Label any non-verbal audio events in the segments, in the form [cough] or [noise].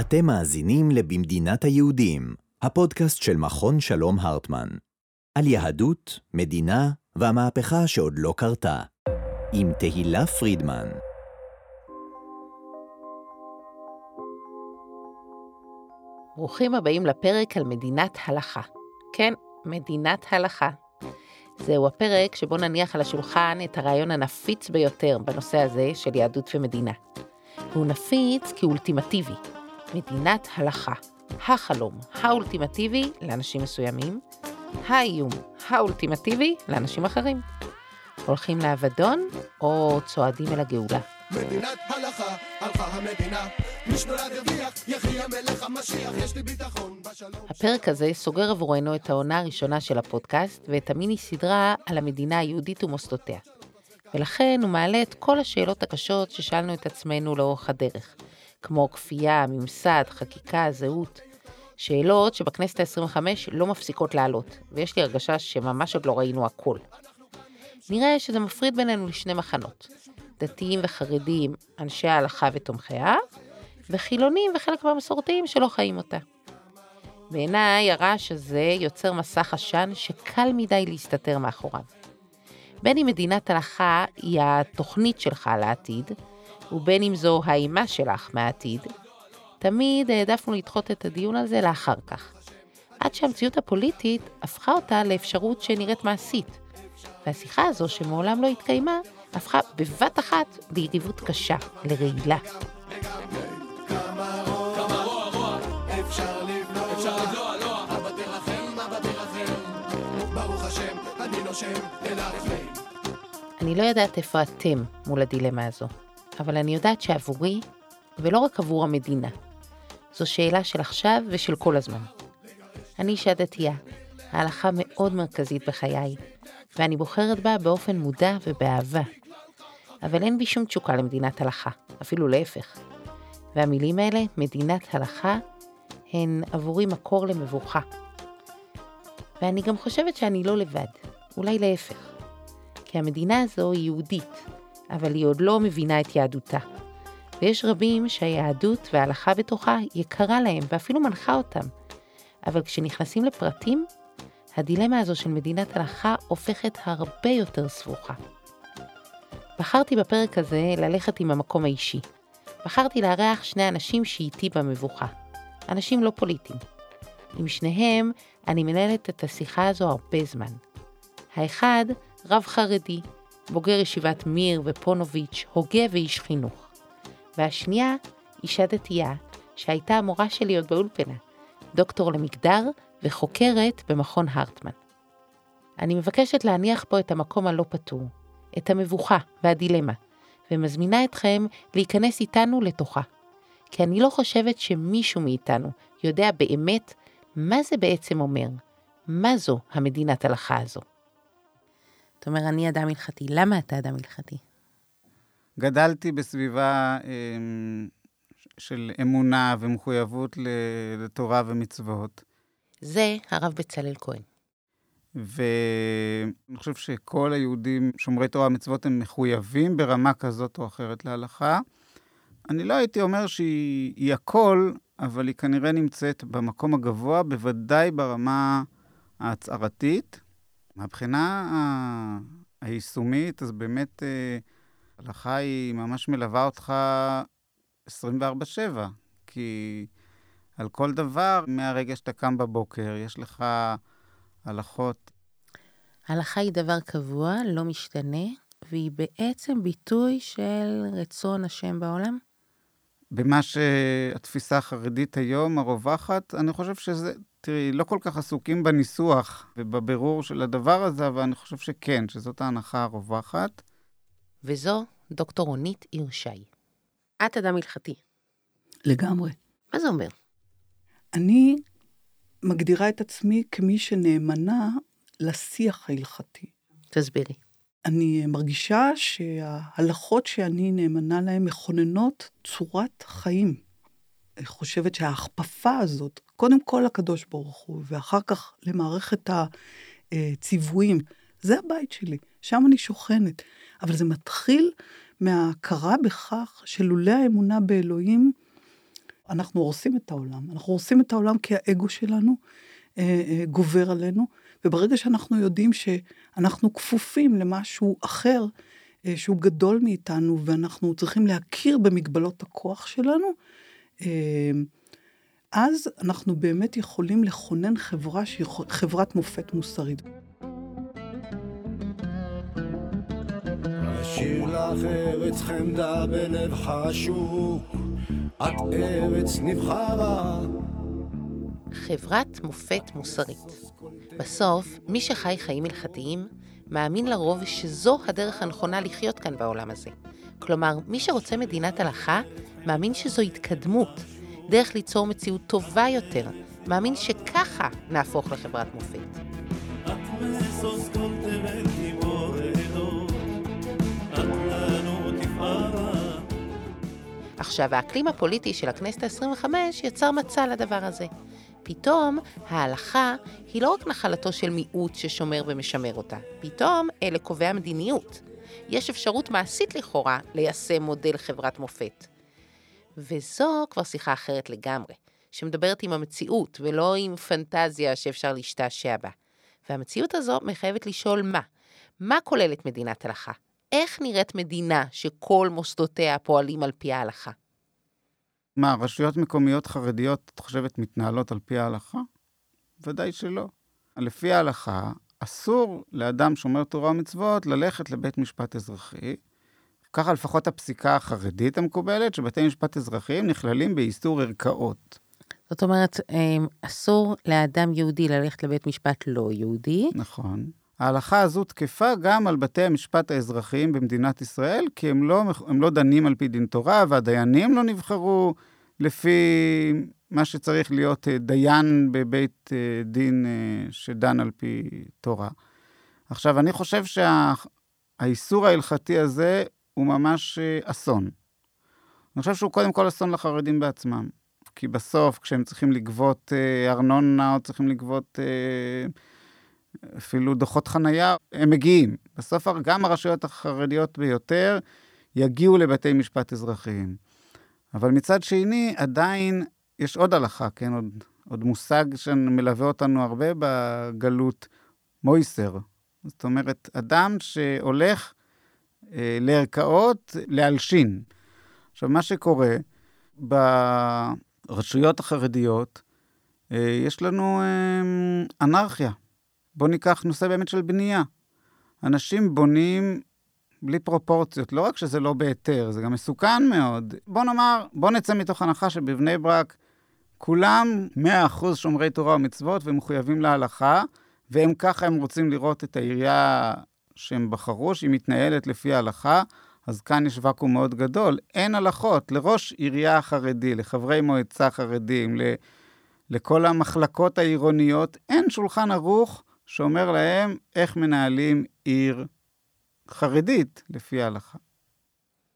אתם מאזינים ל"במדינת היהודים", הפודקאסט של מכון שלום הרטמן. על יהדות, מדינה והמהפכה שעוד לא קרתה. עם תהילה פרידמן. ברוכים הבאים לפרק על מדינת הלכה. כן, מדינת הלכה. זהו הפרק שבו נניח על השולחן את הרעיון הנפיץ ביותר בנושא הזה של יהדות ומדינה. והוא נפיץ כאולטימטיבי, מדינת הלכה, החלום האולטימטיבי לאנשים מסוימים, האיום האולטימטיבי לאנשים אחרים. הולכים לאבדון או צועדים אל הגאולה. מדינת הלכה, הלכה המדינה, מי שנולד הרוויח, יחי המלך המשיח, יש לי ביטחון בשלום. הפרק הזה סוגר עבורנו את העונה הראשונה של הפודקאסט ואת המיני סדרה על המדינה היהודית ומוסדותיה. ולכן הוא מעלה את כל השאלות הקשות ששאלנו את עצמנו לאורך הדרך, כמו כפייה, ממסד, חקיקה, זהות. שאלות שבכנסת ה-25 לא מפסיקות לעלות, ויש לי הרגשה שממש עוד לא ראינו הכל. נראה שזה מפריד בינינו לשני מחנות, דתיים וחרדים, אנשי ההלכה ותומכיה, וחילונים וחלק מהמסורתיים שלא חיים אותה. בעיניי הרעש הזה יוצר מסך עשן שקל מדי להסתתר מאחוריו. בין אם מדינת הלכה היא התוכנית שלך לעתיד, ובין אם זו האימה שלך מהעתיד, תמיד העדפנו לדחות את הדיון הזה לאחר כך. עד שהמציאות הפוליטית הפכה אותה לאפשרות שנראית מעשית. והשיחה הזו, שמעולם לא התקיימה, הפכה בבת אחת ליריבות קשה, לרעילה. אני לא יודעת איפה אתם מול הדילמה הזו, אבל אני יודעת שעבורי, ולא רק עבור המדינה, זו שאלה של עכשיו ושל כל הזמן. אני אישה דתייה, ההלכה מאוד מרכזית בחיי, ואני בוחרת בה באופן מודע ובאהבה. אבל אין בי שום תשוקה למדינת הלכה, אפילו להפך. והמילים האלה, מדינת הלכה, הן עבורי מקור למבוכה. ואני גם חושבת שאני לא לבד, אולי להפך. כי המדינה הזו היא יהודית, אבל היא עוד לא מבינה את יהדותה. ויש רבים שהיהדות וההלכה בתוכה יקרה להם ואפילו מנחה אותם. אבל כשנכנסים לפרטים, הדילמה הזו של מדינת הלכה הופכת הרבה יותר סבוכה. בחרתי בפרק הזה ללכת עם המקום האישי. בחרתי לארח שני אנשים שאיתי במבוכה. אנשים לא פוליטיים. עם שניהם אני מנהלת את השיחה הזו הרבה זמן. האחד, רב חרדי, בוגר ישיבת מיר ופונוביץ', הוגה ואיש חינוך. והשנייה, אישה דתייה, שהייתה המורה שלי עוד באולפנה, דוקטור למגדר וחוקרת במכון הרטמן. אני מבקשת להניח פה את המקום הלא פתור, את המבוכה והדילמה, ומזמינה אתכם להיכנס איתנו לתוכה. כי אני לא חושבת שמישהו מאיתנו יודע באמת מה זה בעצם אומר, מה זו המדינת הלכה הזו. אתה אומר, אני אדם הלכתי, למה אתה אדם הלכתי? גדלתי בסביבה אמ, של אמונה ומחויבות לתורה ומצוות, זה הרב בצלאל כהן. ואני חושב שכל היהודים שומרי תורה ומצוות הם מחויבים ברמה כזאת או אחרת להלכה. אני לא הייתי אומר שהיא היא הכל, אבל היא כנראה נמצאת במקום הגבוה, בוודאי ברמה ההצהרתית. מהבחינה היישומית, אז באמת אה, הלכה היא ממש מלווה אותך 24/7, כי על כל דבר, מהרגע שאתה קם בבוקר, יש לך הלכות. הלכה היא דבר קבוע, לא משתנה, והיא בעצם ביטוי של רצון השם בעולם. במה שהתפיסה החרדית היום, הרווחת, אני חושב שזה, תראי, לא כל כך עסוקים בניסוח ובבירור של הדבר הזה, אבל אני חושב שכן, שזאת ההנחה הרווחת. וזו דוקטור רונית ירשי. את אדם הלכתי. לגמרי. מה זה אומר? אני מגדירה את עצמי כמי שנאמנה לשיח ההלכתי. תסבירי. אני מרגישה שההלכות שאני נאמנה להן מכוננות צורת חיים. אני חושבת שההכפפה הזאת, קודם כל לקדוש ברוך הוא, ואחר כך למערכת הציוויים, זה הבית שלי, שם אני שוכנת. אבל זה מתחיל מההכרה בכך שלולא האמונה באלוהים, אנחנו הורסים את העולם. אנחנו הורסים את העולם כי האגו שלנו אה, אה, גובר עלינו, וברגע שאנחנו יודעים שאנחנו כפופים למשהו אחר, אה, שהוא גדול מאיתנו, ואנחנו צריכים להכיר במגבלות הכוח שלנו, אה, אז אנחנו באמת יכולים לכונן חברה שהיא חברת מופת מוסרית. אשיר לך ארץ חמדה בלב חשוק, את ארץ נבחרה. חברת מופת מוסרית. בסוף, מי שחי חיים הלכתיים, מאמין לרוב שזו הדרך הנכונה לחיות כאן בעולם הזה. כלומר, מי שרוצה מדינת הלכה, מאמין שזו התקדמות, דרך ליצור מציאות טובה יותר, מאמין שככה נהפוך לחברת מופת. עכשיו, האקלים הפוליטי של הכנסת ה-25 יצר מצע לדבר הזה. פתאום ההלכה היא לא רק נחלתו של מיעוט ששומר ומשמר אותה, פתאום אלה קובעי המדיניות. יש אפשרות מעשית לכאורה ליישם מודל חברת מופת. וזו כבר שיחה אחרת לגמרי, שמדברת עם המציאות ולא עם פנטזיה שאפשר להשתעשע בה. והמציאות הזו מחייבת לשאול מה. מה כוללת מדינת הלכה? איך נראית מדינה שכל מוסדותיה פועלים על פי ההלכה? מה, רשויות מקומיות חרדיות, את חושבת, מתנהלות על פי ההלכה? ודאי שלא. לפי ההלכה, אסור לאדם שומר תורה ומצוות ללכת לבית משפט אזרחי. ככה לפחות הפסיקה החרדית המקובלת, שבתי משפט אזרחיים נכללים באיסור ערכאות. זאת אומרת, אמ, אסור לאדם יהודי ללכת לבית משפט לא יהודי. נכון. ההלכה הזו תקפה גם על בתי המשפט האזרחיים במדינת ישראל, כי הם לא, הם לא דנים על פי דין תורה, והדיינים לא נבחרו לפי מה שצריך להיות אה, דיין בבית אה, דין אה, שדן על פי תורה. עכשיו, אני חושב שהאיסור שה... ההלכתי הזה הוא ממש אסון. אני חושב שהוא קודם כל אסון לחרדים בעצמם. כי בסוף, כשהם צריכים לגבות ארנונה, או צריכים לגבות אפילו דוחות חנייה, הם מגיעים. בסוף גם הרשויות החרדיות ביותר יגיעו לבתי משפט אזרחיים. אבל מצד שני, עדיין יש עוד הלכה, כן? עוד, עוד מושג שמלווה אותנו הרבה בגלות, מויסר. זאת אומרת, אדם שהולך אה, לערכאות להלשין. עכשיו, מה שקורה ברשויות החרדיות, אה, יש לנו אה, אנרכיה. בואו ניקח נושא באמת של בנייה. אנשים בונים בלי פרופורציות. לא רק שזה לא בהיתר, זה גם מסוכן מאוד. בוא נאמר, בוא נצא מתוך הנחה שבבני ברק כולם 100% שומרי תורה ומצוות ומחויבים להלכה, והם ככה, הם רוצים לראות את העירייה שהם בחרו, שהיא מתנהלת לפי ההלכה, אז כאן יש ואקום מאוד גדול. אין הלכות לראש עירייה חרדי, לחברי מועצה חרדים, ל... לכל המחלקות העירוניות, אין שולחן ערוך שאומר להם איך מנהלים עיר חרדית לפי ההלכה.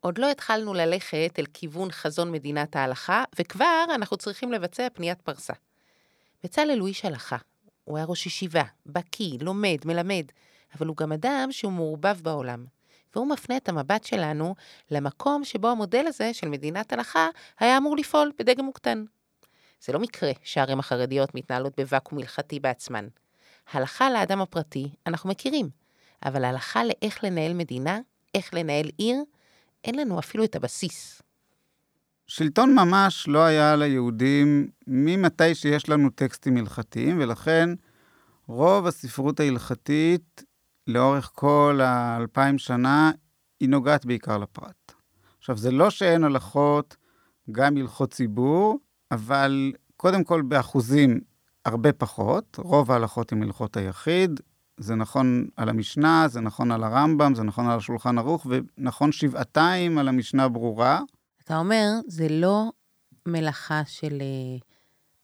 עוד לא התחלנו ללכת אל כיוון חזון מדינת ההלכה, וכבר אנחנו צריכים לבצע פניית פרסה. בצלאל הוא איש הלכה. הוא היה ראש ישיבה, בקיא, לומד, מלמד, אבל הוא גם אדם שהוא מעורבב בעולם. והוא מפנה את המבט שלנו למקום שבו המודל הזה של מדינת הלכה היה אמור לפעול בדגם מוקטן. זה לא מקרה שהערים החרדיות מתנהלות בוואקום הלכתי בעצמן. הלכה לאדם הפרטי אנחנו מכירים, אבל הלכה לאיך לנהל מדינה, איך לנהל עיר, אין לנו אפילו את הבסיס. שלטון ממש לא היה ליהודים ממתי שיש לנו טקסטים הלכתיים, ולכן רוב הספרות ההלכתית לאורך כל האלפיים שנה, היא נוגעת בעיקר לפרט. עכשיו, זה לא שאין הלכות, גם הלכות ציבור, אבל קודם כל באחוזים הרבה פחות. רוב ההלכות הן הלכות היחיד, זה נכון על המשנה, זה נכון על הרמב"ם, זה נכון על השולחן ערוך, ונכון שבעתיים על המשנה ברורה. אתה אומר, זה לא מלאכה של אה,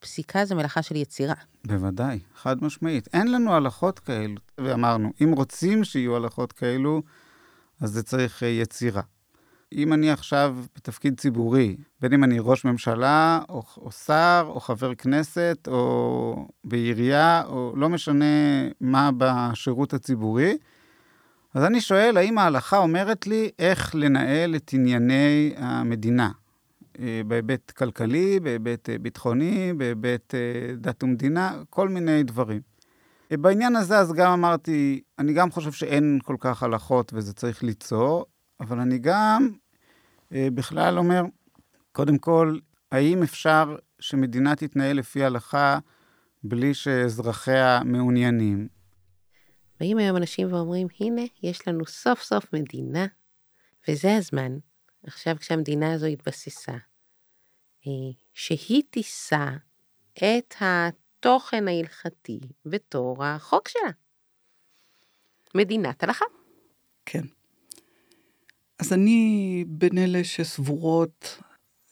פסיקה, זה מלאכה של יצירה. בוודאי, חד משמעית. אין לנו הלכות כאלו, ואמרנו, אם רוצים שיהיו הלכות כאלו, אז זה צריך אה, יצירה. אם אני עכשיו בתפקיד ציבורי, בין אם אני ראש ממשלה, או, או שר, או חבר כנסת, או בעירייה, או לא משנה מה בשירות הציבורי, אז אני שואל, האם ההלכה אומרת לי איך לנהל את ענייני המדינה? אה, בהיבט כלכלי, בהיבט אה, ביטחוני, בהיבט אה, דת ומדינה, כל מיני דברים. בעניין הזה, אז גם אמרתי, אני גם חושב שאין כל כך הלכות וזה צריך ליצור, אבל אני גם בכלל אומר, קודם כל, האם אפשר שמדינה תתנהל לפי הלכה בלי שאזרחיה מעוניינים? באים היום אנשים ואומרים, הנה, יש לנו סוף סוף מדינה, וזה הזמן, עכשיו כשהמדינה הזו התבססה, אה, שהיא תישא את התוכן ההלכתי בתור החוק שלה. מדינת הלכה. כן. אז אני בין אלה שסבורות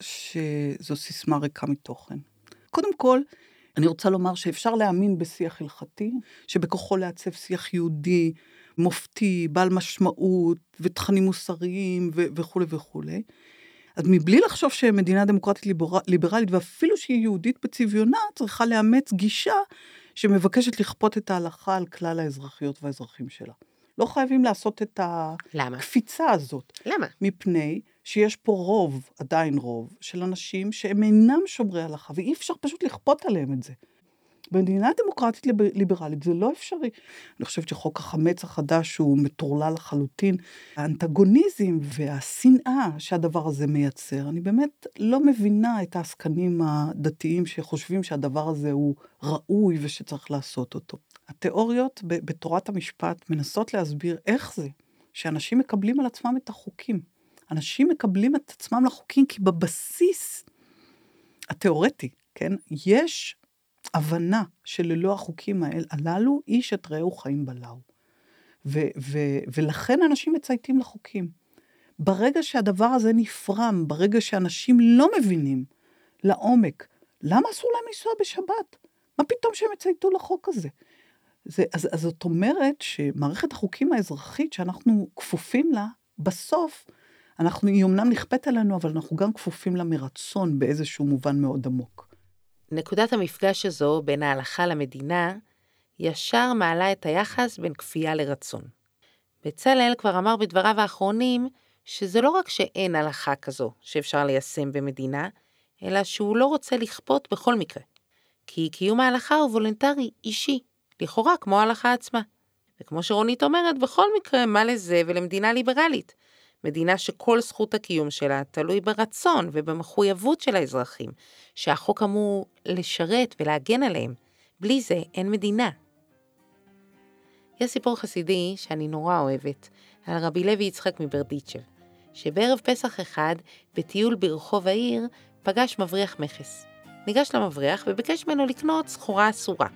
שזו סיסמה ריקה מתוכן. קודם כל, אני רוצה לומר שאפשר להאמין בשיח הלכתי, שבכוחו לעצב שיח יהודי, מופתי, בעל משמעות, ותכנים מוסריים וכולי וכולי. אז מבלי לחשוב שמדינה דמוקרטית ליבר... ליברלית, ואפילו שהיא יהודית בצביונה, צריכה לאמץ גישה שמבקשת לכפות את ההלכה על כלל האזרחיות והאזרחים שלה. לא חייבים לעשות את הקפיצה למה? הזאת. למה? מפני שיש פה רוב, עדיין רוב, של אנשים שהם אינם שומרי הלכה, ואי אפשר פשוט לכפות עליהם את זה. במדינה דמוקרטית ליברלית זה לא אפשרי. אני חושבת שחוק החמץ החדש הוא מטורלל לחלוטין. האנטגוניזם והשנאה שהדבר הזה מייצר, אני באמת לא מבינה את העסקנים הדתיים שחושבים שהדבר הזה הוא ראוי ושצריך לעשות אותו. התיאוריות בתורת המשפט מנסות להסביר איך זה שאנשים מקבלים על עצמם את החוקים. אנשים מקבלים את עצמם לחוקים כי בבסיס התיאורטי, כן, יש הבנה שללא החוקים הללו, איש את רעהו חיים בלעו. ו- ו- ולכן אנשים מצייתים לחוקים. ברגע שהדבר הזה נפרם, ברגע שאנשים לא מבינים לעומק, למה אסור להם לנסוע בשבת? מה פתאום שהם יצייתו לחוק הזה? זה, אז, אז זאת אומרת שמערכת החוקים האזרחית שאנחנו כפופים לה, בסוף, אנחנו, היא אמנם נכפית עלינו, אבל אנחנו גם כפופים לה מרצון באיזשהו מובן מאוד עמוק. נקודת המפגש הזו בין ההלכה למדינה, ישר מעלה את היחס בין כפייה לרצון. בצלאל כבר אמר בדבריו האחרונים, שזה לא רק שאין הלכה כזו שאפשר ליישם במדינה, אלא שהוא לא רוצה לכפות בכל מקרה. כי קיום ההלכה הוא וולונטרי, אישי, לכאורה כמו ההלכה עצמה. וכמו שרונית אומרת, בכל מקרה, מה לזה ולמדינה ליברלית? מדינה שכל זכות הקיום שלה תלוי ברצון ובמחויבות של האזרחים, שהחוק אמור לשרת ולהגן עליהם. בלי זה אין מדינה. יש סיפור חסידי שאני נורא אוהבת, על רבי לוי יצחק מברדיצ'ב, שבערב פסח אחד, בטיול ברחוב העיר, פגש מבריח מכס. ניגש למבריח וביקש ממנו לקנות סחורה אסורה.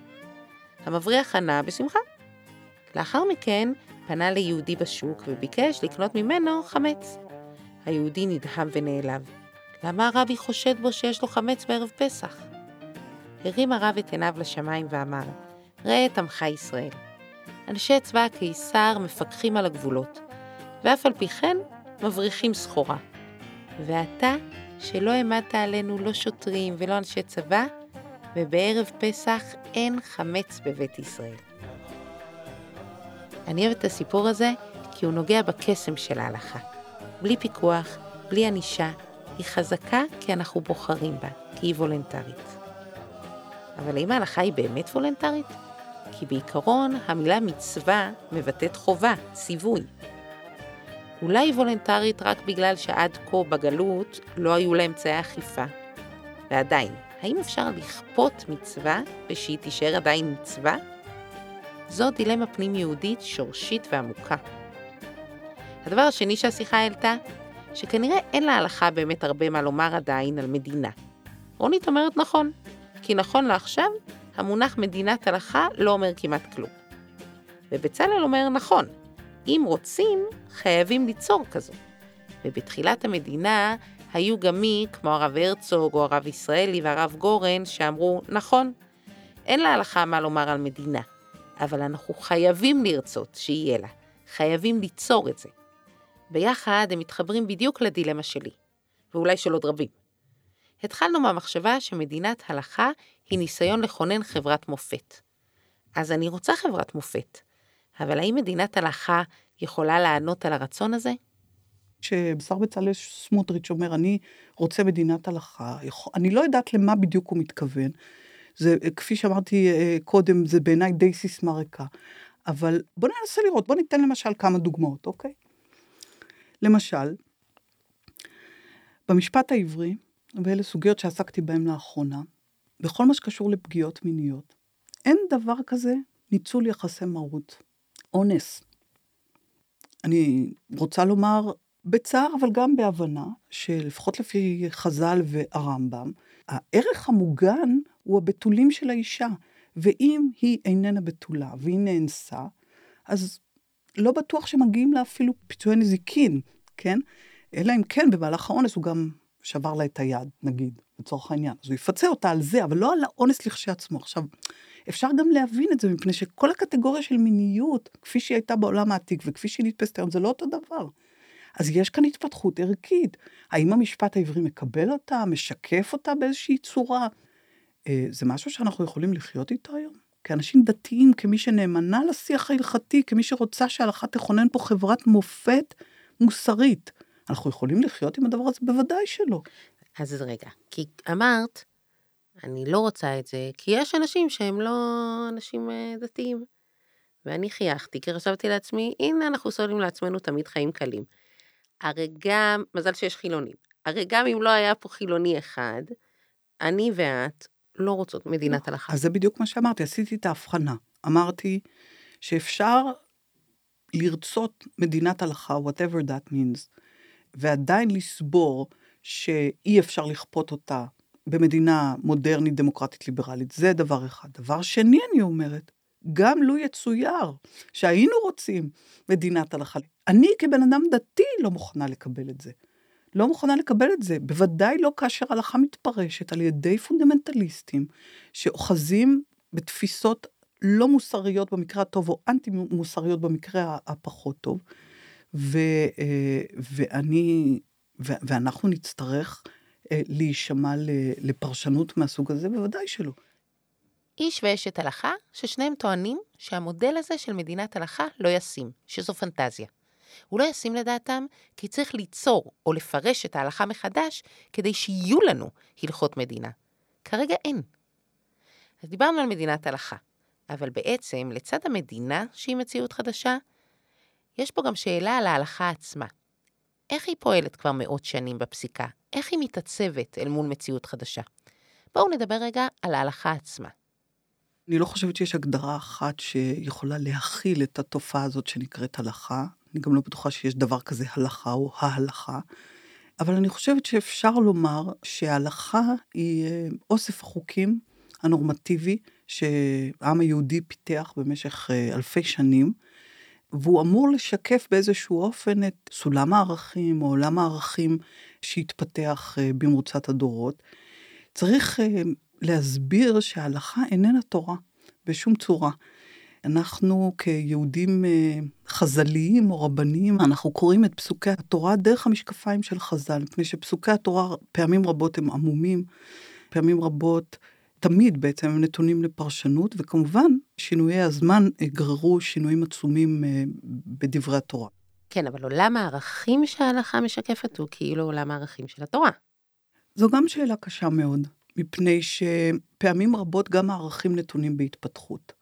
המבריח ענה בשמחה. לאחר מכן פנה ליהודי בשוק וביקש לקנות ממנו חמץ. היהודי נדהם ונעלב. למה הרבי חושד בו שיש לו חמץ בערב פסח? הרים הרב את עיניו לשמיים ואמר, ראה את עמך ישראל. אנשי צבא הקיסר מפקחים על הגבולות, ואף על פי כן מבריחים סחורה. ואתה, שלא העמדת עלינו לא שוטרים ולא אנשי צבא, ובערב פסח אין חמץ בבית ישראל. אני אוהבת את הסיפור הזה כי הוא נוגע בקסם של ההלכה. בלי פיקוח, בלי ענישה, היא חזקה כי אנחנו בוחרים בה, כי היא וולנטרית. אבל האם ההלכה היא באמת וולנטרית? כי בעיקרון המילה מצווה מבטאת חובה, ציווי. אולי היא וולנטרית רק בגלל שעד כה בגלות לא היו לה אמצעי אכיפה. ועדיין, האם אפשר לכפות מצווה ושהיא תישאר עדיין מצווה? זו דילמה פנים-יהודית שורשית ועמוקה. הדבר השני שהשיחה העלתה, שכנראה אין להלכה באמת הרבה מה לומר עדיין על מדינה. רונית אומרת נכון, כי נכון לעכשיו, המונח מדינת הלכה לא אומר כמעט כלום. ובצלאל אומר נכון, אם רוצים, חייבים ליצור כזו. ובתחילת המדינה היו גם מי, כמו הרב הרצוג או הרב ישראלי והרב גורן, שאמרו, נכון, אין להלכה מה לומר על מדינה, אבל אנחנו חייבים לרצות שיהיה לה, חייבים ליצור את זה. ביחד הם מתחברים בדיוק לדילמה שלי, ואולי של עוד רבים. התחלנו מהמחשבה שמדינת הלכה היא ניסיון לכונן חברת מופת. אז אני רוצה חברת מופת, אבל האם מדינת הלכה יכולה לענות על הרצון הזה? כששר בצלאל סמוטריץ' אומר, אני רוצה מדינת הלכה, אני לא יודעת למה בדיוק הוא מתכוון. זה, כפי שאמרתי אה, קודם, זה בעיניי די סיסמה ריקה. אבל בוא ננסה לראות, בוא ניתן למשל כמה דוגמאות, אוקיי? למשל, במשפט העברי, ואלה סוגיות שעסקתי בהן לאחרונה, בכל מה שקשור לפגיעות מיניות, אין דבר כזה ניצול יחסי מרות, אונס. אני רוצה לומר בצער, אבל גם בהבנה, שלפחות לפי חז"ל והרמב"ם, הערך המוגן הוא הבתולים של האישה. ואם היא איננה בתולה והיא נאנסה, אז לא בטוח שמגיעים לה אפילו פיצויי נזיקין, כן? אלא אם כן במהלך האונס הוא גם שבר לה את היד, נגיד, לצורך העניין. אז הוא יפצה אותה על זה, אבל לא על האונס לכשעצמו. עכשיו, אפשר גם להבין את זה, מפני שכל הקטגוריה של מיניות, כפי שהיא הייתה בעולם העתיק וכפי שהיא נתפסת היום, זה לא אותו דבר. אז יש כאן התפתחות ערכית. האם המשפט העברי מקבל אותה, משקף אותה באיזושהי צורה? אה, זה משהו שאנחנו יכולים לחיות איתו היום? כאנשים דתיים, כמי שנאמנה לשיח ההלכתי, כמי שרוצה שההלכה תכונן פה חברת מופת מוסרית. אנחנו יכולים לחיות עם הדבר הזה? בוודאי שלא. אז רגע, כי אמרת, אני לא רוצה את זה, כי יש אנשים שהם לא אנשים אה, דתיים. ואני חייכתי, כי חשבתי לעצמי, הנה אנחנו סוללים לעצמנו תמיד חיים קלים. הרי גם, מזל שיש חילונים, הרי גם אם לא היה פה חילוני אחד, אני ואת לא רוצות מדינת. הלכה. אז זה בדיוק מה שאמרתי, עשיתי את ההבחנה. אמרתי שאפשר לרצות מדינת הלכה, whatever that means, ועדיין לסבור שאי אפשר לכפות אותה במדינה מודרנית, דמוקרטית, ליברלית. זה דבר אחד. דבר שני, אני אומרת, גם לו יצויר שהיינו רוצים מדינת הלכה, אני כבן אדם דתי לא מוכנה לקבל את זה. לא מוכנה לקבל את זה, בוודאי לא כאשר הלכה מתפרשת על ידי פונדמנטליסטים שאוחזים בתפיסות לא מוסריות במקרה הטוב או אנטי מוסריות במקרה הפחות טוב. ו, אה, ואני, ו, ואנחנו נצטרך אה, להישמע לפרשנות מהסוג הזה, בוודאי שלא. איש ואשת הלכה, ששניהם טוענים שהמודל הזה של מדינת הלכה לא ישים, שזו פנטזיה. הוא לא ישים לדעתם, כי צריך ליצור או לפרש את ההלכה מחדש כדי שיהיו לנו הלכות מדינה. כרגע אין. אז דיברנו על מדינת הלכה, אבל בעצם לצד המדינה, שהיא מציאות חדשה, יש פה גם שאלה על ההלכה עצמה. איך היא פועלת כבר מאות שנים בפסיקה? איך היא מתעצבת אל מול מציאות חדשה? בואו נדבר רגע על ההלכה עצמה. אני לא חושבת שיש הגדרה אחת שיכולה להכיל את התופעה הזאת שנקראת הלכה. אני גם לא בטוחה שיש דבר כזה הלכה או ההלכה. אבל אני חושבת שאפשר לומר שההלכה היא אה, אוסף החוקים הנורמטיבי שהעם היהודי פיתח במשך אה, אלפי שנים, והוא אמור לשקף באיזשהו אופן את סולם הערכים או עולם הערכים שהתפתח אה, במרוצת הדורות. צריך להסביר שההלכה איננה תורה בשום צורה. אנחנו כיהודים אה, חז"ליים או רבניים, אנחנו קוראים את פסוקי התורה דרך המשקפיים של חז"ל, מפני שפסוקי התורה פעמים רבות הם עמומים, פעמים רבות, תמיד בעצם הם נתונים לפרשנות, וכמובן שינויי הזמן גררו שינויים עצומים אה, בדברי התורה. כן, אבל עולם הערכים שההלכה משקפת הוא כאילו עולם הערכים של התורה. זו גם שאלה קשה מאוד, מפני שפעמים רבות גם הערכים נתונים בהתפתחות.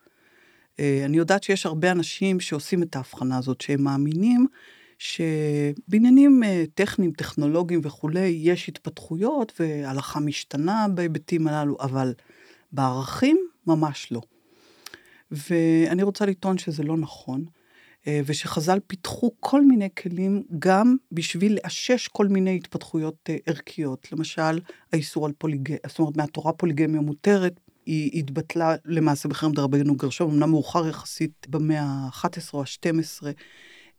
אה, אני יודעת שיש הרבה אנשים שעושים את ההבחנה הזאת, שהם מאמינים שבעניינים אה, טכניים, טכנולוגיים וכולי, יש התפתחויות והלכה משתנה בהיבטים הללו, אבל בערכים ממש לא. ואני רוצה לטעון שזה לא נכון, אה, ושחז"ל פיתחו כל מיני כלים גם בשביל לאשש כל מיני התפתחויות ערכיות. למשל, האיסור על פוליגמיה, זאת אומרת, מהתורה פוליגמיה מותרת, היא התבטלה למעשה בחרם דרבנו גרשום, אמנם מאוחר יחסית במאה ה-11 או ה-12.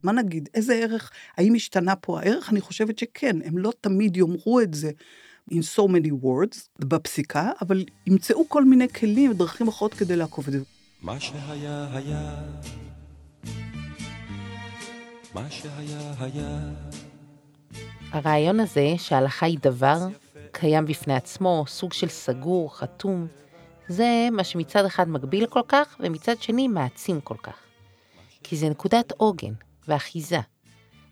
מה נגיד, איזה ערך, האם השתנה פה הערך? אני חושבת שכן, הם לא תמיד יאמרו את זה in so many words בפסיקה, אבל ימצאו כל מיני כלים ודרכים אחרות כדי לעקוב את זה. מה שהיה היה, מה שהיה היה. הרעיון הזה שההלכה היא דבר קיים בפני עצמו, סוג של סגור, חתום, זה מה שמצד אחד מגביל כל כך, ומצד שני מעצים כל כך. כי זה נקודת עוגן ואחיזה.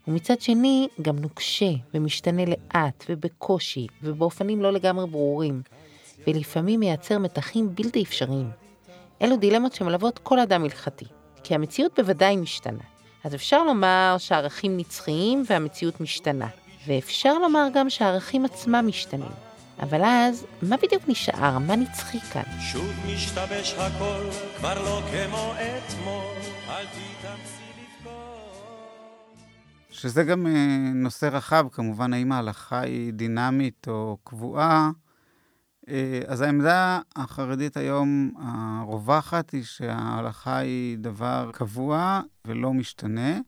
ומצד שני גם נוקשה ומשתנה לאט ובקושי ובאופנים לא לגמרי ברורים, ולפעמים מייצר מתחים בלתי אפשריים. אלו דילמות שמלוות כל אדם הלכתי, כי המציאות בוודאי משתנה. אז אפשר לומר שהערכים נצחיים והמציאות משתנה, ואפשר לומר גם שהערכים עצמם משתנים. אבל אז, מה בדיוק נשאר? מה נצחי כאן? שוב משתבש הכל, כבר לא כמו אתמול, אל תתאמצי לבכות. שזה גם אה, נושא רחב, כמובן, האם ההלכה היא דינמית או קבועה. אה, אז העמדה החרדית היום הרווחת היא שההלכה היא דבר קבוע ולא משתנה.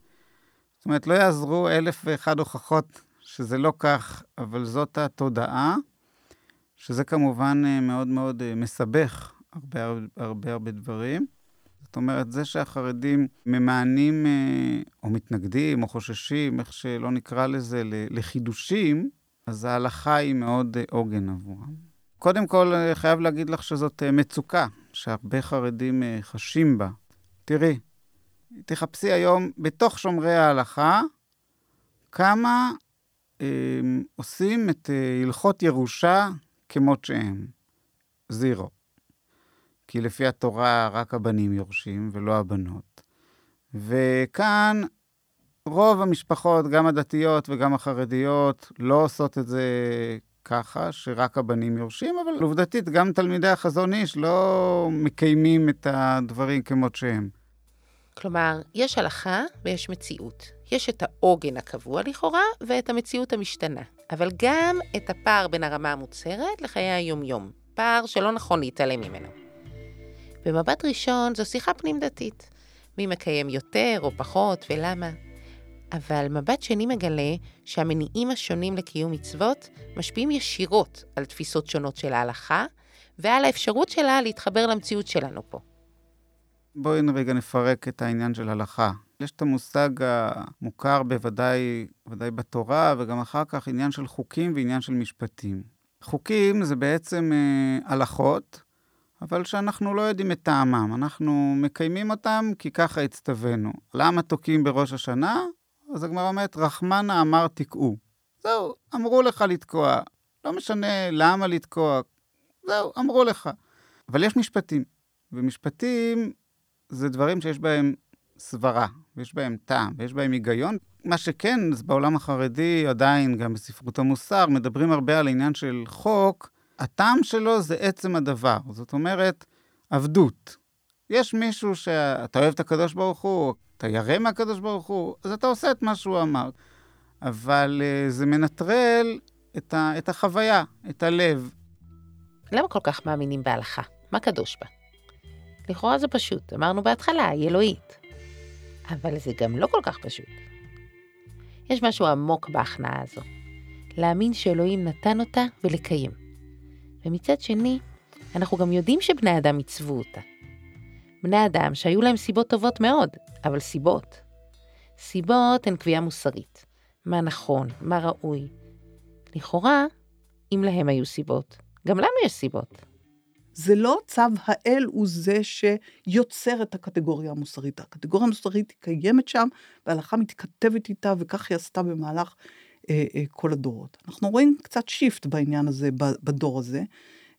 זאת אומרת, לא יעזרו אלף ואחד הוכחות שזה לא כך, אבל זאת התודעה, שזה כמובן אה, מאוד מאוד אה, מסבך הרבה הרבה הרבה דברים. זאת אומרת, זה שהחרדים ממאנים או מתנגדים או חוששים, איך שלא נקרא לזה, לחידושים, אז ההלכה היא מאוד עוגן עבורם. קודם כל, אה, חייב להגיד לך שזאת אה, מצוקה, שהרבה חרדים אה, חשים בה. תראי, תחפשי היום בתוך שומרי ההלכה כמה אה, עושים את אה, הלכות ירושה כמות שהם. זירו. כי לפי התורה רק הבנים יורשים ולא הבנות. וכאן רוב המשפחות, גם הדתיות וגם החרדיות, לא עושות את זה ככה שרק הבנים יורשים, אבל עובדתית, גם תלמידי החזון איש לא מקיימים את הדברים כמות שהם. כלומר, יש הלכה ויש מציאות. יש את העוגן הקבוע לכאורה ואת המציאות המשתנה, אבל גם את הפער בין הרמה המוצהרת לחיי היומיום, פער שלא נכון להתעלם ממנו. במבט ראשון זו שיחה פנים-דתית. מי מקיים יותר או פחות ולמה. אבל מבט שני מגלה שהמניעים השונים לקיום מצוות משפיעים ישירות על תפיסות שונות של ההלכה ועל האפשרות שלה להתחבר למציאות שלנו פה. בואי רגע נפרק את העניין של הלכה. יש את המושג המוכר בוודאי, בוודאי בתורה, וגם אחר כך עניין של חוקים ועניין של משפטים. חוקים זה בעצם אה, הלכות, אבל שאנחנו לא יודעים את טעמם. אנחנו מקיימים אותם כי ככה הצטווינו. למה תוקעים בראש השנה? אז הגמרא אומרת, רחמנה אמר תקעו. זהו, אמרו לך לתקוע. לא משנה למה לתקוע, זהו, אמרו לך. אבל יש משפטים, ומשפטים זה דברים שיש בהם סברה, ויש בהם טעם, ויש בהם היגיון. מה שכן, בעולם החרדי, עדיין, גם בספרות המוסר, מדברים הרבה על העניין של חוק, הטעם שלו זה עצם הדבר. זאת אומרת, עבדות. יש מישהו שאתה אוהב את הקדוש ברוך הוא, אתה ירא מהקדוש ברוך הוא, אז אתה עושה את מה שהוא אמר. אבל uh, זה מנטרל את, ה, את החוויה, את הלב. למה כל כך מאמינים בהלכה? מה קדוש בה? לכאורה זה פשוט, אמרנו בהתחלה, היא אלוהית. אבל זה גם לא כל כך פשוט. יש משהו עמוק בהכנעה הזו. להאמין שאלוהים נתן אותה ולקיים. ומצד שני, אנחנו גם יודעים שבני אדם עיצבו אותה. בני אדם שהיו להם סיבות טובות מאוד, אבל סיבות. סיבות הן קביעה מוסרית. מה נכון, מה ראוי. לכאורה, אם להם היו סיבות, גם לנו יש סיבות. זה לא צו האל הוא זה שיוצר את הקטגוריה המוסרית. הקטגוריה המוסרית היא קיימת שם, וההלכה מתכתבת איתה, וכך היא עשתה במהלך אה, אה, כל הדורות. אנחנו רואים קצת שיפט בעניין הזה, בדור הזה.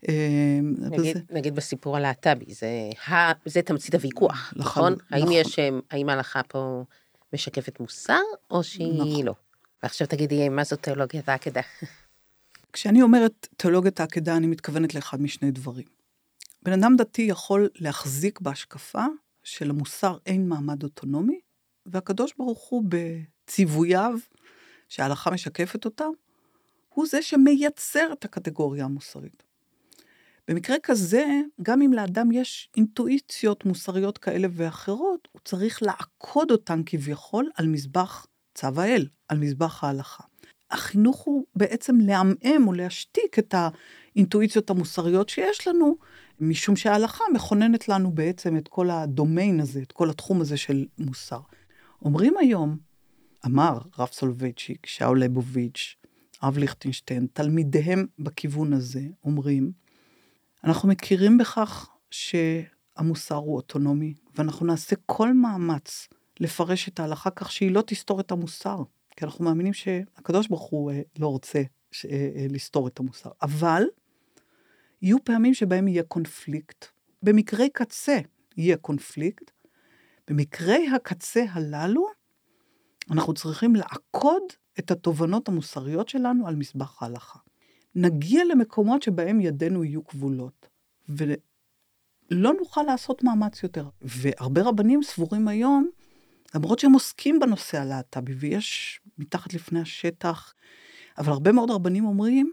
אמ, נגיד, וזה... נגיד בסיפור הלהט"בי, זה, זה תמצית הוויכוח, נכון? נכון? האם יש, אמ, האם ההלכה פה משקפת מוסר, או שהיא נכון. לא? ועכשיו תגידי, מה זאת תיאולוגיית העקדה? [laughs] כשאני אומרת תיאולוגיית העקדה, אני מתכוונת לאחד משני דברים. בן אדם דתי יכול להחזיק בהשקפה שלמוסר אין מעמד אוטונומי, והקדוש ברוך הוא בציווייו, שההלכה משקפת אותם, הוא זה שמייצר את הקטגוריה המוסרית. במקרה כזה, גם אם לאדם יש אינטואיציות מוסריות כאלה ואחרות, הוא צריך לעקוד אותן כביכול על מזבח צו האל, על מזבח ההלכה. החינוך הוא בעצם לעמעם או להשתיק את האינטואיציות המוסריות שיש לנו, משום שההלכה מכוננת לנו בעצם את כל הדומיין הזה, את כל התחום הזה של מוסר. אומרים היום, אמר רב סולובייצ'יק, שאול ליבוביץ', הרב ליכטנשטיין, תלמידיהם בכיוון הזה, אומרים, אנחנו מכירים בכך שהמוסר הוא אוטונומי, ואנחנו נעשה כל מאמץ לפרש את ההלכה כך שהיא לא תסתור את המוסר. כי אנחנו מאמינים שהקדוש ברוך הוא אה, לא רוצה ש- אה, אה, לסתור את המוסר. אבל יהיו פעמים שבהם יהיה קונפליקט. במקרי קצה יהיה קונפליקט. במקרי הקצה הללו, אנחנו צריכים לעקוד את התובנות המוסריות שלנו על מזבח ההלכה. נגיע למקומות שבהם ידינו יהיו כבולות, ולא נוכל לעשות מאמץ יותר. והרבה רבנים סבורים היום, למרות שהם עוסקים בנושא הלהט"בי, ויש מתחת לפני השטח, אבל הרבה מאוד רבנים אומרים,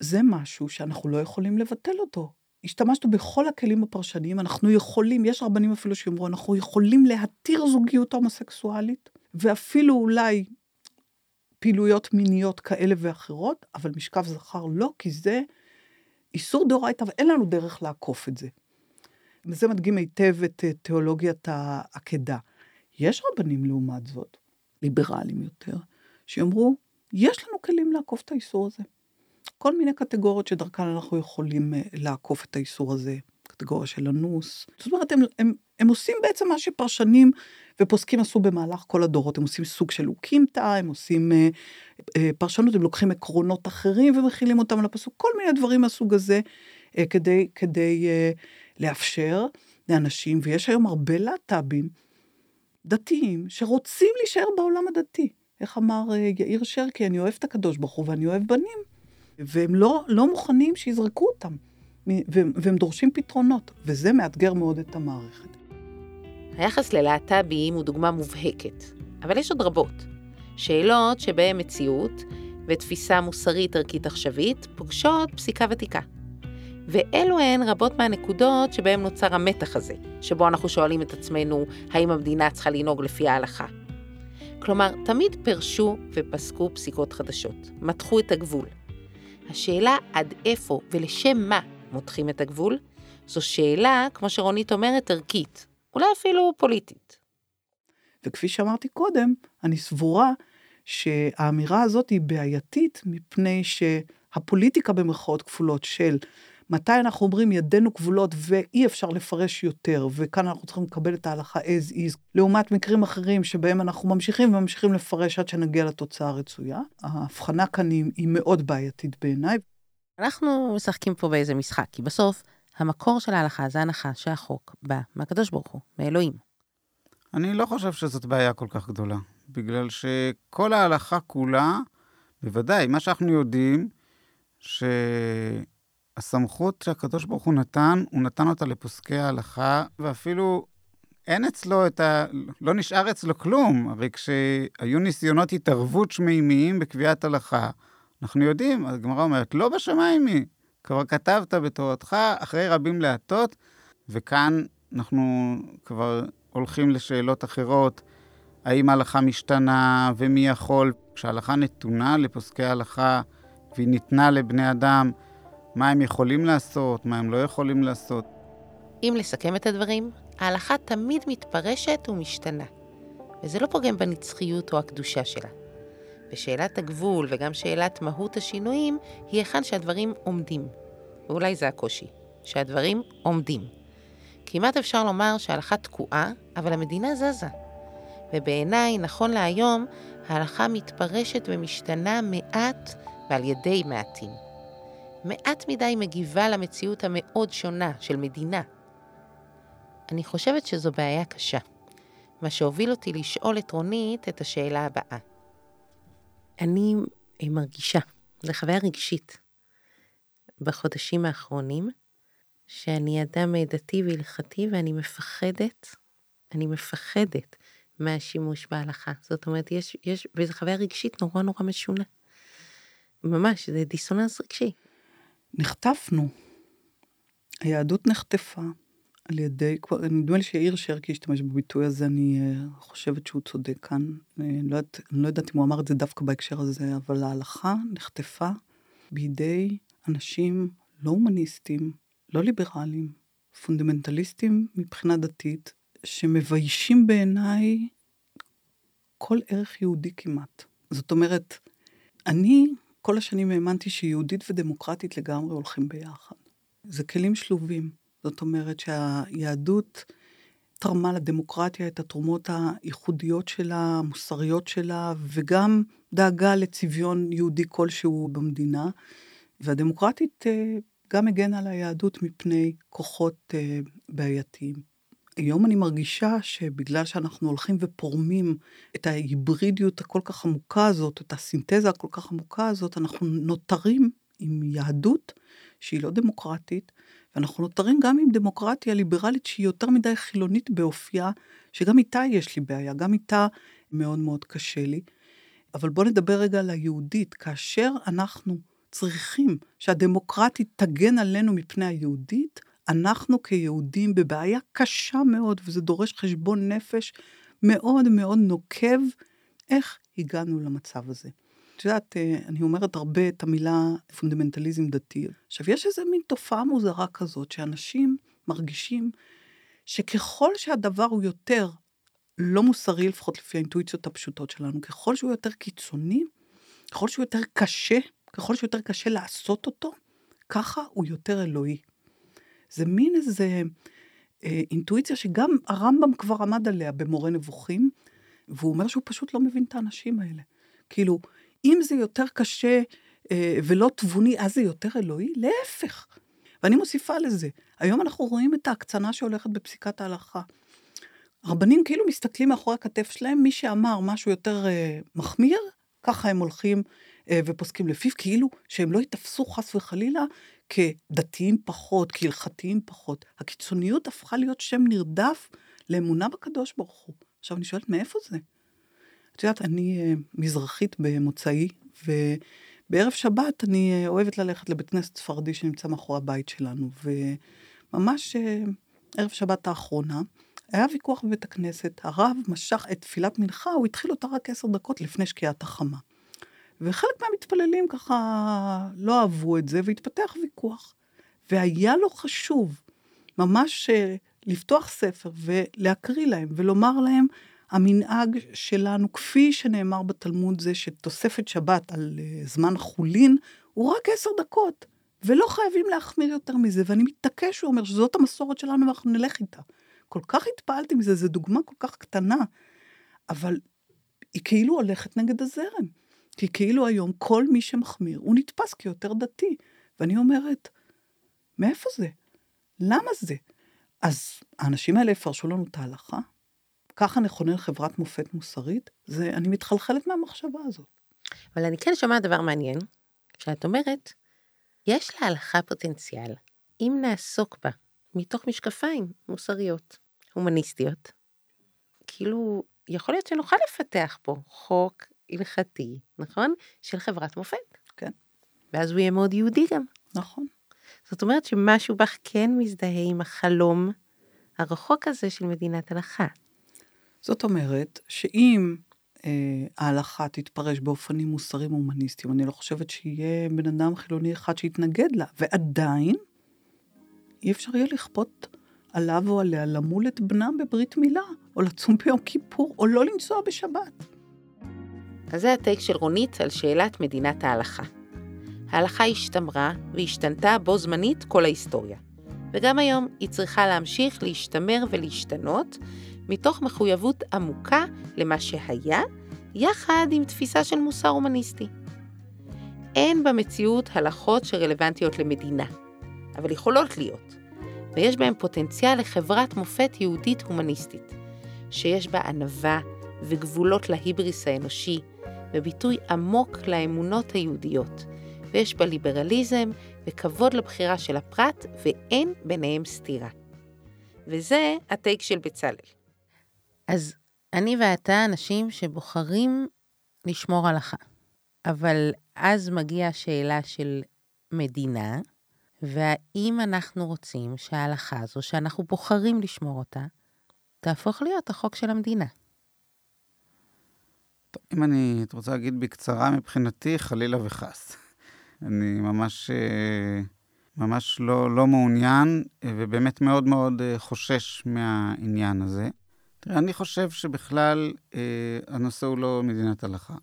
זה משהו שאנחנו לא יכולים לבטל אותו. השתמשנו בכל הכלים הפרשניים, אנחנו יכולים, יש רבנים אפילו שאומרו, אנחנו יכולים להתיר זוגיות הומוסקסואלית, ואפילו אולי פעילויות מיניות כאלה ואחרות, אבל משכב זכר לא, כי זה איסור דאורייתא, ואין לנו דרך לעקוף את זה. וזה מדגים היטב את אה, תיאולוגיית העקדה. יש רבנים לעומת זאת, ליברליים יותר, שיאמרו, יש לנו כלים לעקוף את האיסור הזה. כל מיני קטגוריות שדרכן אנחנו יכולים אה, לעקוף את האיסור הזה. קטגוריה של אנוס. זאת אומרת, הם, הם, הם עושים בעצם מה שפרשנים ופוסקים עשו במהלך כל הדורות. הם עושים סוג של אוקימתא, הם עושים אה, אה, פרשנות, הם לוקחים עקרונות אחרים ומכילים אותם על הפסוק, כל מיני דברים מהסוג הזה, אה, כדי, כדי אה, לאפשר לאנשים, ויש היום הרבה להט"בים דתיים שרוצים להישאר בעולם הדתי. איך אמר אה, יאיר שרקי, אני אוהב את הקדוש ברוך הוא ואני אוהב בנים. והם לא, לא מוכנים שיזרקו אותם, והם, והם דורשים פתרונות, וזה מאתגר מאוד את המערכת. היחס ללהט"בים הוא דוגמה מובהקת, אבל יש עוד רבות. שאלות שבהן מציאות ותפיסה מוסרית ערכית עכשווית פוגשות פסיקה ותיקה. ואלו הן רבות מהנקודות שבהן נוצר המתח הזה, שבו אנחנו שואלים את עצמנו האם המדינה צריכה לנהוג לפי ההלכה. כלומר, תמיד פירשו ופסקו פסיקות חדשות, מתחו את הגבול. השאלה עד איפה ולשם מה מותחים את הגבול, זו שאלה, כמו שרונית אומרת, ערכית, אולי אפילו פוליטית. וכפי שאמרתי קודם, אני סבורה שהאמירה הזאת היא בעייתית מפני שהפוליטיקה במרכאות כפולות של מתי אנחנו אומרים ידינו כבולות ואי אפשר לפרש יותר, וכאן אנחנו צריכים לקבל את ההלכה as is, לעומת מקרים אחרים שבהם אנחנו ממשיכים וממשיכים לפרש עד שנגיע לתוצאה הרצויה. ההבחנה כאן היא, היא מאוד בעייתית בעיניי. אנחנו משחקים פה באיזה משחק, כי בסוף המקור של ההלכה זה הנחה שהחוק בא מהקדוש ברוך הוא, מאלוהים. אני לא חושב שזאת בעיה כל כך גדולה, בגלל שכל ההלכה כולה, בוודאי, מה שאנחנו יודעים, שהסמכות שהקדוש ברוך הוא נתן, הוא נתן אותה לפוסקי ההלכה, ואפילו אין אצלו את ה... לא נשאר אצלו כלום. הרי כשהיו ניסיונות התערבות שמימיים בקביעת הלכה, אנחנו יודעים, הגמרא אומרת, לא בשמיים היא. כבר כתבת בתורתך, אחרי רבים להטות, וכאן אנחנו כבר הולכים לשאלות אחרות, האם ההלכה משתנה ומי יכול. כשההלכה נתונה לפוסקי ההלכה והיא ניתנה לבני אדם, מה הם יכולים לעשות, מה הם לא יכולים לעשות. אם לסכם את הדברים, ההלכה תמיד מתפרשת ומשתנה, וזה לא פוגם בנצחיות או הקדושה שלה. ושאלת הגבול וגם שאלת מהות השינויים היא היכן שהדברים עומדים. ואולי זה הקושי, שהדברים עומדים. כמעט אפשר לומר שההלכה תקועה, אבל המדינה זזה. ובעיניי, נכון להיום, ההלכה מתפרשת ומשתנה מעט ועל ידי מעטים. מעט מדי מגיבה למציאות המאוד שונה של מדינה. אני חושבת שזו בעיה קשה, מה שהוביל אותי לשאול את רונית את השאלה הבאה. אני מרגישה, זו חוויה רגשית, בחודשים האחרונים, שאני אדם דתי והלכתי ואני מפחדת, אני מפחדת מהשימוש בהלכה. זאת אומרת, יש, יש, וזו חוויה רגשית נורא נורא משונה. ממש, זה דיסוננס רגשי. נחטפנו. היהדות נחטפה על ידי, נדמה לי שיאיר שרקי השתמש בביטוי הזה, אני uh, חושבת שהוא צודק כאן. אני לא, יודעת, אני לא יודעת אם הוא אמר את זה דווקא בהקשר הזה, אבל ההלכה נחטפה בידי אנשים לא הומניסטים, לא ליברליים, פונדמנטליסטים מבחינה דתית, שמביישים בעיניי כל ערך יהודי כמעט. זאת אומרת, אני כל השנים האמנתי שיהודית ודמוקרטית לגמרי הולכים ביחד. זה כלים שלובים. זאת אומרת שהיהדות תרמה לדמוקרטיה את התרומות הייחודיות שלה, המוסריות שלה, וגם דאגה לצביון יהודי כלשהו במדינה. והדמוקרטית אה, גם הגנה על היהדות מפני כוחות אה, בעייתיים. היום אני מרגישה שבגלל שאנחנו הולכים ופורמים את ההיברידיות הכל כך עמוקה הזאת, את הסינתזה הכל כך עמוקה הזאת, אנחנו נותרים עם יהדות שהיא לא דמוקרטית, ואנחנו נותרים גם עם דמוקרטיה ליברלית שהיא יותר מדי חילונית באופייה, שגם איתה יש לי בעיה, גם איתה מאוד מאוד קשה לי. אבל בואו נדבר רגע על היהודית. כאשר אנחנו צריכים שהדמוקרטית תגן עלינו מפני היהודית, אנחנו כיהודים בבעיה קשה מאוד, וזה דורש חשבון נפש מאוד מאוד נוקב, איך הגענו למצב הזה. את יודעת, אה, אני אומרת הרבה את המילה פונדמנטליזם דתי. עכשיו, יש איזה מין תופעה מוזרה כזאת, שאנשים מרגישים שככל שהדבר הוא יותר לא מוסרי, לפחות לפי האינטואיציות הפשוטות שלנו, ככל שהוא יותר קיצוני, ככל שהוא יותר קשה, ככל שיותר קשה לעשות אותו, ככה הוא יותר אלוהי. זה מין איזה אה, אינטואיציה שגם הרמב"ם כבר עמד עליה במורה נבוכים, והוא אומר שהוא פשוט לא מבין את האנשים האלה. כאילו, אם זה יותר קשה אה, ולא תבוני, אז זה יותר אלוהי? להפך. ואני מוסיפה לזה, היום אנחנו רואים את ההקצנה שהולכת בפסיקת ההלכה. רבנים כאילו מסתכלים מאחורי הכתף שלהם, מי שאמר משהו יותר אה, מחמיר, ככה הם הולכים ופוסקים לפיו, כאילו שהם לא ייתפסו חס וחלילה כדתיים פחות, כהלכתיים פחות. הקיצוניות הפכה להיות שם נרדף לאמונה בקדוש ברוך הוא. עכשיו אני שואלת, מאיפה זה? את יודעת, אני אה, מזרחית במוצאי, ובערב שבת אני אה, אוהבת ללכת לבית כנסת ספרדי שנמצא מאחורי הבית שלנו, וממש ערב שבת האחרונה, היה ויכוח בבית הכנסת, הרב משך את תפילת מנחה, הוא התחיל אותה רק עשר דקות לפני שקיעת החמה. וחלק מהמתפללים ככה לא אהבו את זה, והתפתח ויכוח. והיה לו חשוב ממש אה, לפתוח ספר ולהקריא להם ולומר להם, המנהג שלנו, כפי שנאמר בתלמוד זה שתוספת שבת על אה, זמן חולין, הוא רק עשר דקות, ולא חייבים להחמיר יותר מזה. ואני מתעקש, הוא אומר, שזאת המסורת שלנו ואנחנו נלך איתה. כל כך התפעלתי מזה, זו דוגמה כל כך קטנה, אבל היא כאילו הולכת נגד הזרם. כי כאילו היום כל מי שמחמיר, הוא נתפס כיותר דתי. ואני אומרת, מאיפה זה? למה זה? אז האנשים האלה יפרשו לנו את ההלכה? ככה נכונן חברת מופת מוסרית? זה, אני מתחלחלת מהמחשבה הזאת. אבל אני כן שומעת דבר מעניין, שאת אומרת, יש להלכה פוטנציאל, אם נעסוק בה, מתוך משקפיים מוסריות, הומניסטיות. כאילו, יכול להיות שנוכל לפתח פה חוק הלכתי, נכון? של חברת מופת. כן. ואז הוא יהיה מאוד יהודי גם. נכון. זאת אומרת שמשהו בך כן מזדהה עם החלום הרחוק הזה של מדינת הלכה. זאת אומרת שאם אה, ההלכה תתפרש באופנים מוסריים הומניסטיים, אני לא חושבת שיהיה בן אדם חילוני אחד שיתנגד לה, ועדיין אי אפשר יהיה לכפות עליו או עליה למול את בנם בברית מילה, או לצום ביום כיפור, או לא לנסוע בשבת. אז זה הטייק של רונית על שאלת מדינת ההלכה. ההלכה השתמרה והשתנתה בו זמנית כל ההיסטוריה. וגם היום היא צריכה להמשיך להשתמר ולהשתנות, מתוך מחויבות עמוקה למה שהיה, יחד עם תפיסה של מוסר הומניסטי. אין במציאות הלכות שרלוונטיות למדינה, אבל יכולות להיות, ויש בהן פוטנציאל לחברת מופת יהודית הומניסטית, שיש בה ענווה וגבולות להיבריס האנושי, וביטוי עמוק לאמונות היהודיות, ויש בה ליברליזם וכבוד לבחירה של הפרט, ואין ביניהם סתירה. וזה הטייק של בצלאל. אז אני ואתה אנשים שבוחרים לשמור הלכה. אבל אז מגיעה השאלה של מדינה, והאם אנחנו רוצים שההלכה הזו, שאנחנו בוחרים לשמור אותה, תהפוך להיות החוק של המדינה. טוב, אם אני, את רוצה להגיד בקצרה, מבחינתי, חלילה וחס. אני ממש, אה, ממש לא, לא מעוניין, אה, ובאמת מאוד מאוד אה, חושש מהעניין הזה. תראה, אני חושב שבכלל הנושא הוא לא מדינת הלכה.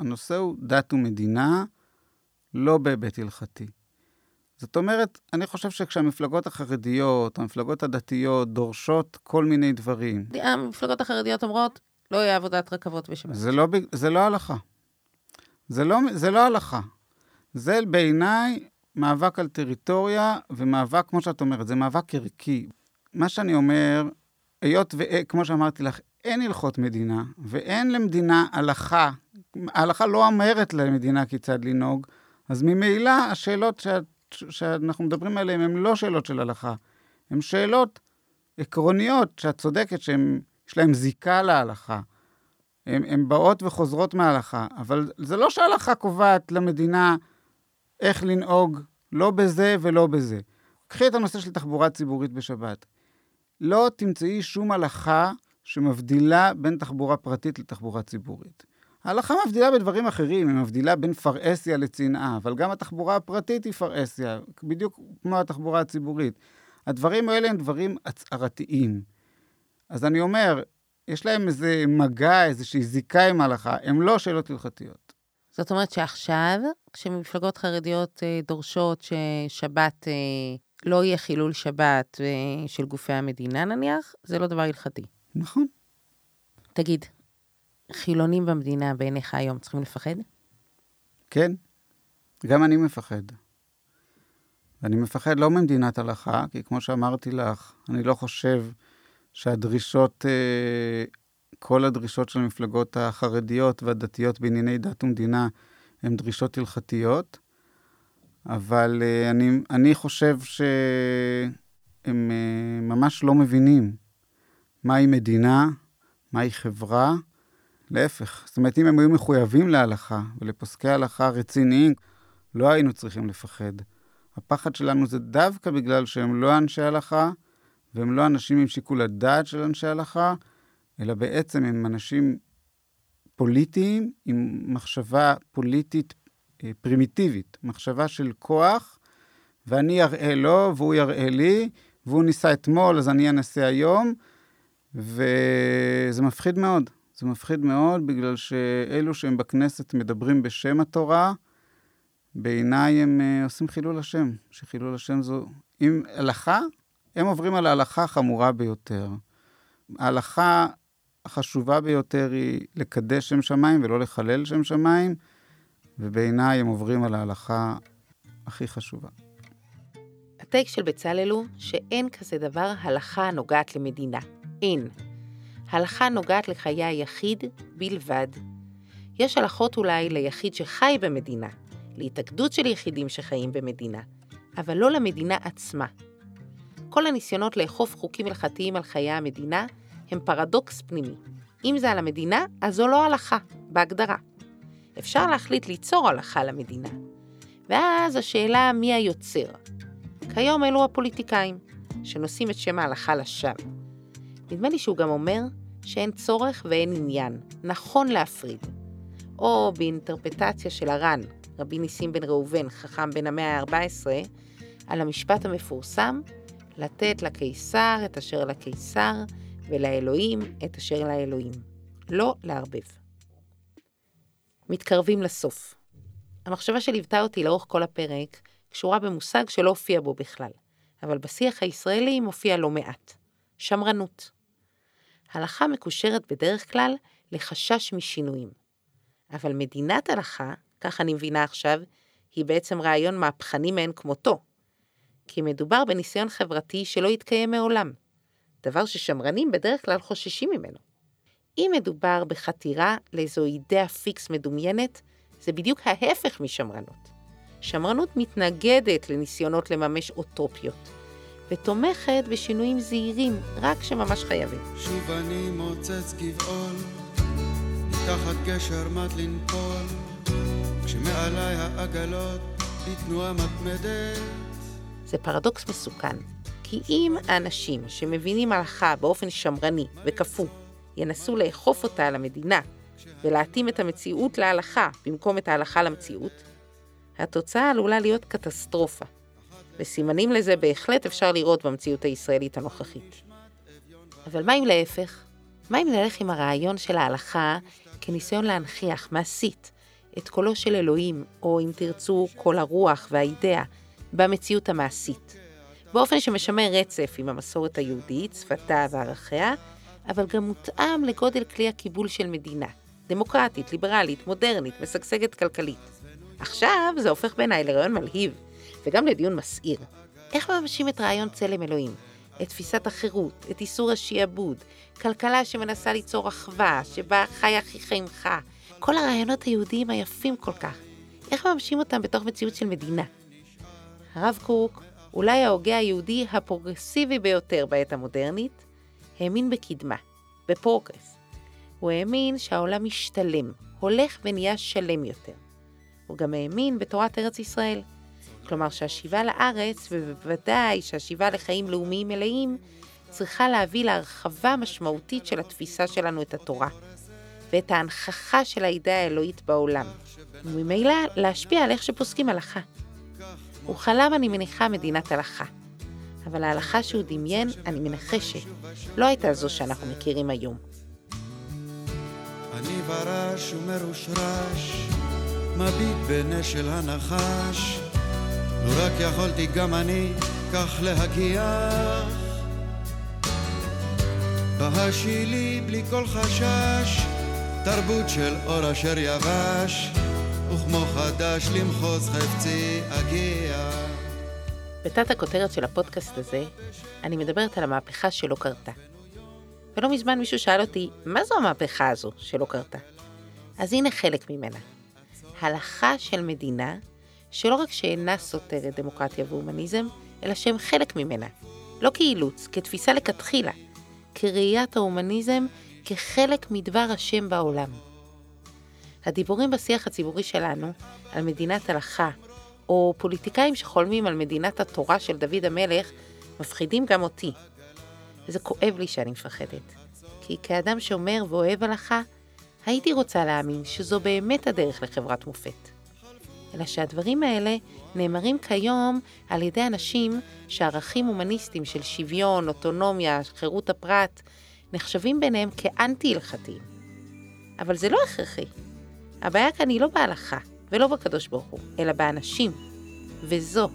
הנושא הוא דת ומדינה, לא בהיבט הלכתי. זאת אומרת, אני חושב שכשהמפלגות החרדיות, המפלגות הדתיות, דורשות כל מיני דברים, המפלגות החרדיות אומרות, לא יהיה עבודת רכבות בשבת. זה לא, זה לא הלכה. זה לא, זה לא הלכה. זה בעיניי מאבק על טריטוריה, ומאבק, כמו שאת אומרת, זה מאבק ערכי. מה שאני אומר, היות וכמו שאמרתי לך, אין הלכות מדינה, ואין למדינה הלכה, ההלכה לא אומרת למדינה כיצד לנהוג, אז ממילא השאלות שאת, שאנחנו מדברים עליהן הן לא שאלות של הלכה, הן שאלות עקרוניות, שאת צודקת שהן, יש להן זיקה להלכה. הן באות וחוזרות מההלכה, אבל זה לא שההלכה קובעת למדינה איך לנהוג, לא בזה ולא בזה. קחי את הנושא של תחבורה ציבורית בשבת. לא תמצאי שום הלכה שמבדילה בין תחבורה פרטית לתחבורה ציבורית. ההלכה מבדילה בדברים אחרים, היא מבדילה בין פרהסיה לצנעה, אבל גם התחבורה הפרטית היא פרהסיה, בדיוק כמו התחבורה הציבורית. הדברים האלה הם דברים הצהרתיים. אז אני אומר, יש להם איזה מגע, איזושהי זיקה עם ההלכה, הם לא שאלות הלכתיות. זאת אומרת שעכשיו, כשמפלגות חרדיות אה, דורשות ששבת, אה, לא יהיה חילול שבת אה, של גופי המדינה נניח, זה לא דבר הלכתי. נכון. תגיד, חילונים במדינה בעיניך היום צריכים לפחד? כן, גם אני מפחד. ואני מפחד לא ממדינת הלכה, כי כמו שאמרתי לך, אני לא חושב שהדרישות, אה, כל הדרישות של המפלגות החרדיות והדתיות בענייני דת ומדינה הן דרישות הלכתיות, אבל אה, אני, אני חושב שהם אה, ממש לא מבינים מהי מדינה, מהי חברה. להפך, זאת אומרת, אם הם היו מחויבים להלכה ולפוסקי הלכה רציניים, לא היינו צריכים לפחד. הפחד שלנו זה דווקא בגלל שהם לא אנשי הלכה, והם לא אנשים עם שיקול הדעת של אנשי הלכה, אלא בעצם הם אנשים פוליטיים עם מחשבה פוליטית אה, פרימיטיבית, מחשבה של כוח, ואני אראה לו והוא יראה לי, והוא ניסה אתמול אז אני אנסה היום, וזה מפחיד מאוד. זה מפחיד מאוד בגלל שאלו שהם בכנסת מדברים בשם התורה, בעיניי הם uh, עושים חילול השם, שחילול השם זו... אם הלכה, הם עוברים על ההלכה החמורה ביותר. ההלכה החשובה ביותר היא לקדש שם שמיים ולא לחלל שם שמיים, ובעיניי הם עוברים על ההלכה הכי חשובה. הטייק של בצלאל הוא שאין כזה דבר הלכה הנוגעת למדינה. אין. הלכה נוגעת לחיי היחיד בלבד. יש הלכות אולי ליחיד שחי במדינה, להתאגדות של יחידים שחיים במדינה, אבל לא למדינה עצמה. כל הניסיונות לאכוף חוקים הלכתיים על חיי המדינה הם פרדוקס פנימי. אם זה על המדינה, אז זו לא הלכה, בהגדרה. אפשר להחליט ליצור הלכה למדינה. ואז השאלה מי היוצר. כיום אלו הפוליטיקאים, שנושאים את שם ההלכה לשווא. נדמה לי שהוא גם אומר שאין צורך ואין עניין, נכון להפריד. או באינטרפטציה של הר"ן, רבי ניסים בן ראובן, חכם בן המאה ה-14, על המשפט המפורסם, לתת לקיסר את אשר לקיסר, ולאלוהים את אשר לאלוהים. לא לערבב. מתקרבים לסוף. המחשבה שליוותה אותי לאורך כל הפרק קשורה במושג שלא הופיע בו בכלל, אבל בשיח הישראלי מופיע לא מעט. שמרנות. הלכה מקושרת בדרך כלל לחשש משינויים. אבל מדינת הלכה, כך אני מבינה עכשיו, היא בעצם רעיון מהפכני מאין כמותו. כי מדובר בניסיון חברתי שלא התקיים מעולם, דבר ששמרנים בדרך כלל חוששים ממנו. אם מדובר בחתירה לאיזו אידאה פיקס מדומיינת, זה בדיוק ההפך משמרנות. שמרנות מתנגדת לניסיונות לממש אוטופיות. ותומכת בשינויים זהירים, רק שממש חייבים. שוב אני מוצץ גבעול, מתחת גשר מד לנפול, כשמעליי העגלות בתנועה מתמדת. זה פרדוקס מסוכן, כי אם האנשים שמבינים הלכה באופן שמרני וכפו, ינסו לאכוף אותה על המדינה ולהתאים את המציאות להלכה במקום את ההלכה למציאות, התוצאה עלולה להיות קטסטרופה. וסימנים לזה בהחלט אפשר לראות במציאות הישראלית הנוכחית. אבל מה אם להפך? מה אם נלך עם הרעיון של ההלכה כניסיון להנכיח מעשית את קולו של אלוהים, או אם תרצו, קול הרוח והאידאה, במציאות המעשית. באופן שמשמר רצף עם המסורת היהודית, שפתה וערכיה, אבל גם מותאם לגודל כלי הקיבול של מדינה. דמוקרטית, ליברלית, מודרנית, משגשגת כלכלית. עכשיו זה הופך בעיניי לרעיון מלהיב, וגם לדיון מסעיר. איך מממשים את רעיון צלם אלוהים? את תפיסת החירות, את איסור השיעבוד, כלכלה שמנסה ליצור אחווה, שבה חי אחיך עמך, כל הרעיונות היהודיים היפים כל כך. איך מממשים אותם בתוך מציאות של מדינה? הרב קוק, אולי ההוגה היהודי הפרוגרסיבי ביותר בעת המודרנית, האמין בקדמה, בפרוגרס. הוא האמין שהעולם משתלם, הולך ונהיה שלם יותר. הוא גם האמין בתורת ארץ ישראל. כלומר שהשיבה לארץ, ובוודאי שהשיבה לחיים לאומיים מלאים, צריכה להביא להרחבה משמעותית של התפיסה שלנו את התורה, ואת ההנכחה של האידאה האלוהית בעולם, וממילא להשפיע על איך שפוסקים הלכה. הוא חלם, אני מניחה, מדינת הלכה. אבל ההלכה שהוא דמיין, אני מנחשת, לא הייתה זו שאנחנו מכירים היום. אני ברש ומרושרש, מביט בנשל הנחש, לו רק יכולתי גם אני כך להגיח. בהשילי בלי כל חשש, תרבות של אור אשר יבש, וכמו חדש למחוז חפצי אגיע. בתת הכותרת של הפודקאסט הזה, אני מדברת על המהפכה שלא קרתה. ולא מזמן מישהו שאל אותי, מה זו המהפכה הזו שלא קרתה? אז הנה חלק ממנה. הלכה של מדינה שלא רק שאינה סותרת דמוקרטיה והומניזם, אלא שהם חלק ממנה. לא כאילוץ, כתפיסה לכתחילה, כראיית ההומניזם כחלק מדבר השם בעולם. הדיבורים בשיח הציבורי שלנו על מדינת הלכה, או פוליטיקאים שחולמים על מדינת התורה של דוד המלך, מפחידים גם אותי. וזה כואב לי שאני מפחדת. כי כאדם שאומר ואוהב הלכה, הייתי רוצה להאמין שזו באמת הדרך לחברת מופת. אלא שהדברים האלה נאמרים כיום על ידי אנשים שערכים הומניסטיים של שוויון, אוטונומיה, חירות הפרט, נחשבים ביניהם כאנטי-הלכתיים. אבל זה לא הכרחי. הבעיה כאן היא לא בהלכה ולא בקדוש ברוך הוא, אלא באנשים. וזו,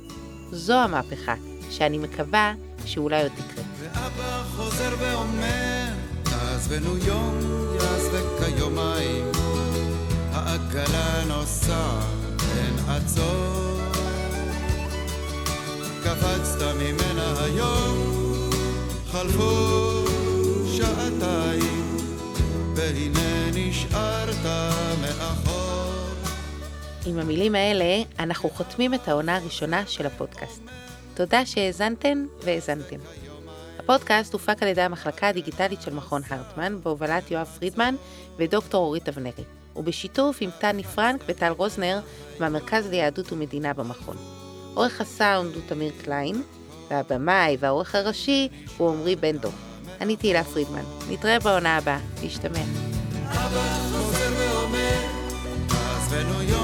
זו המהפכה שאני מקווה שאולי עוד תקרה. ואבא חוזר ואומר, תעזבנו יום, יעזבק כיומיים, העגלה נוסעת, אין עצור. קפצת ממנה היום, חלפו שעתיים, והנה נשארת. עם המילים האלה, אנחנו חותמים את העונה הראשונה של הפודקאסט. תודה שהאזנתן והאזנתם. הפודקאסט הופק על ידי המחלקה הדיגיטלית של מכון הרטמן, בהובלת יואב פרידמן ודוקטור אורית אבנרי, ובשיתוף עם תני פרנק וטל רוזנר מהמרכז ליהדות ומדינה במכון. עורך הסאונד הוא תמיר קליין, והבמאי והעורך הראשי הוא עמרי בן דור. אני תהילה פרידמן. נתראה בעונה הבאה. להשתמע. אבא חוזר ואומר, תעזבנו יום,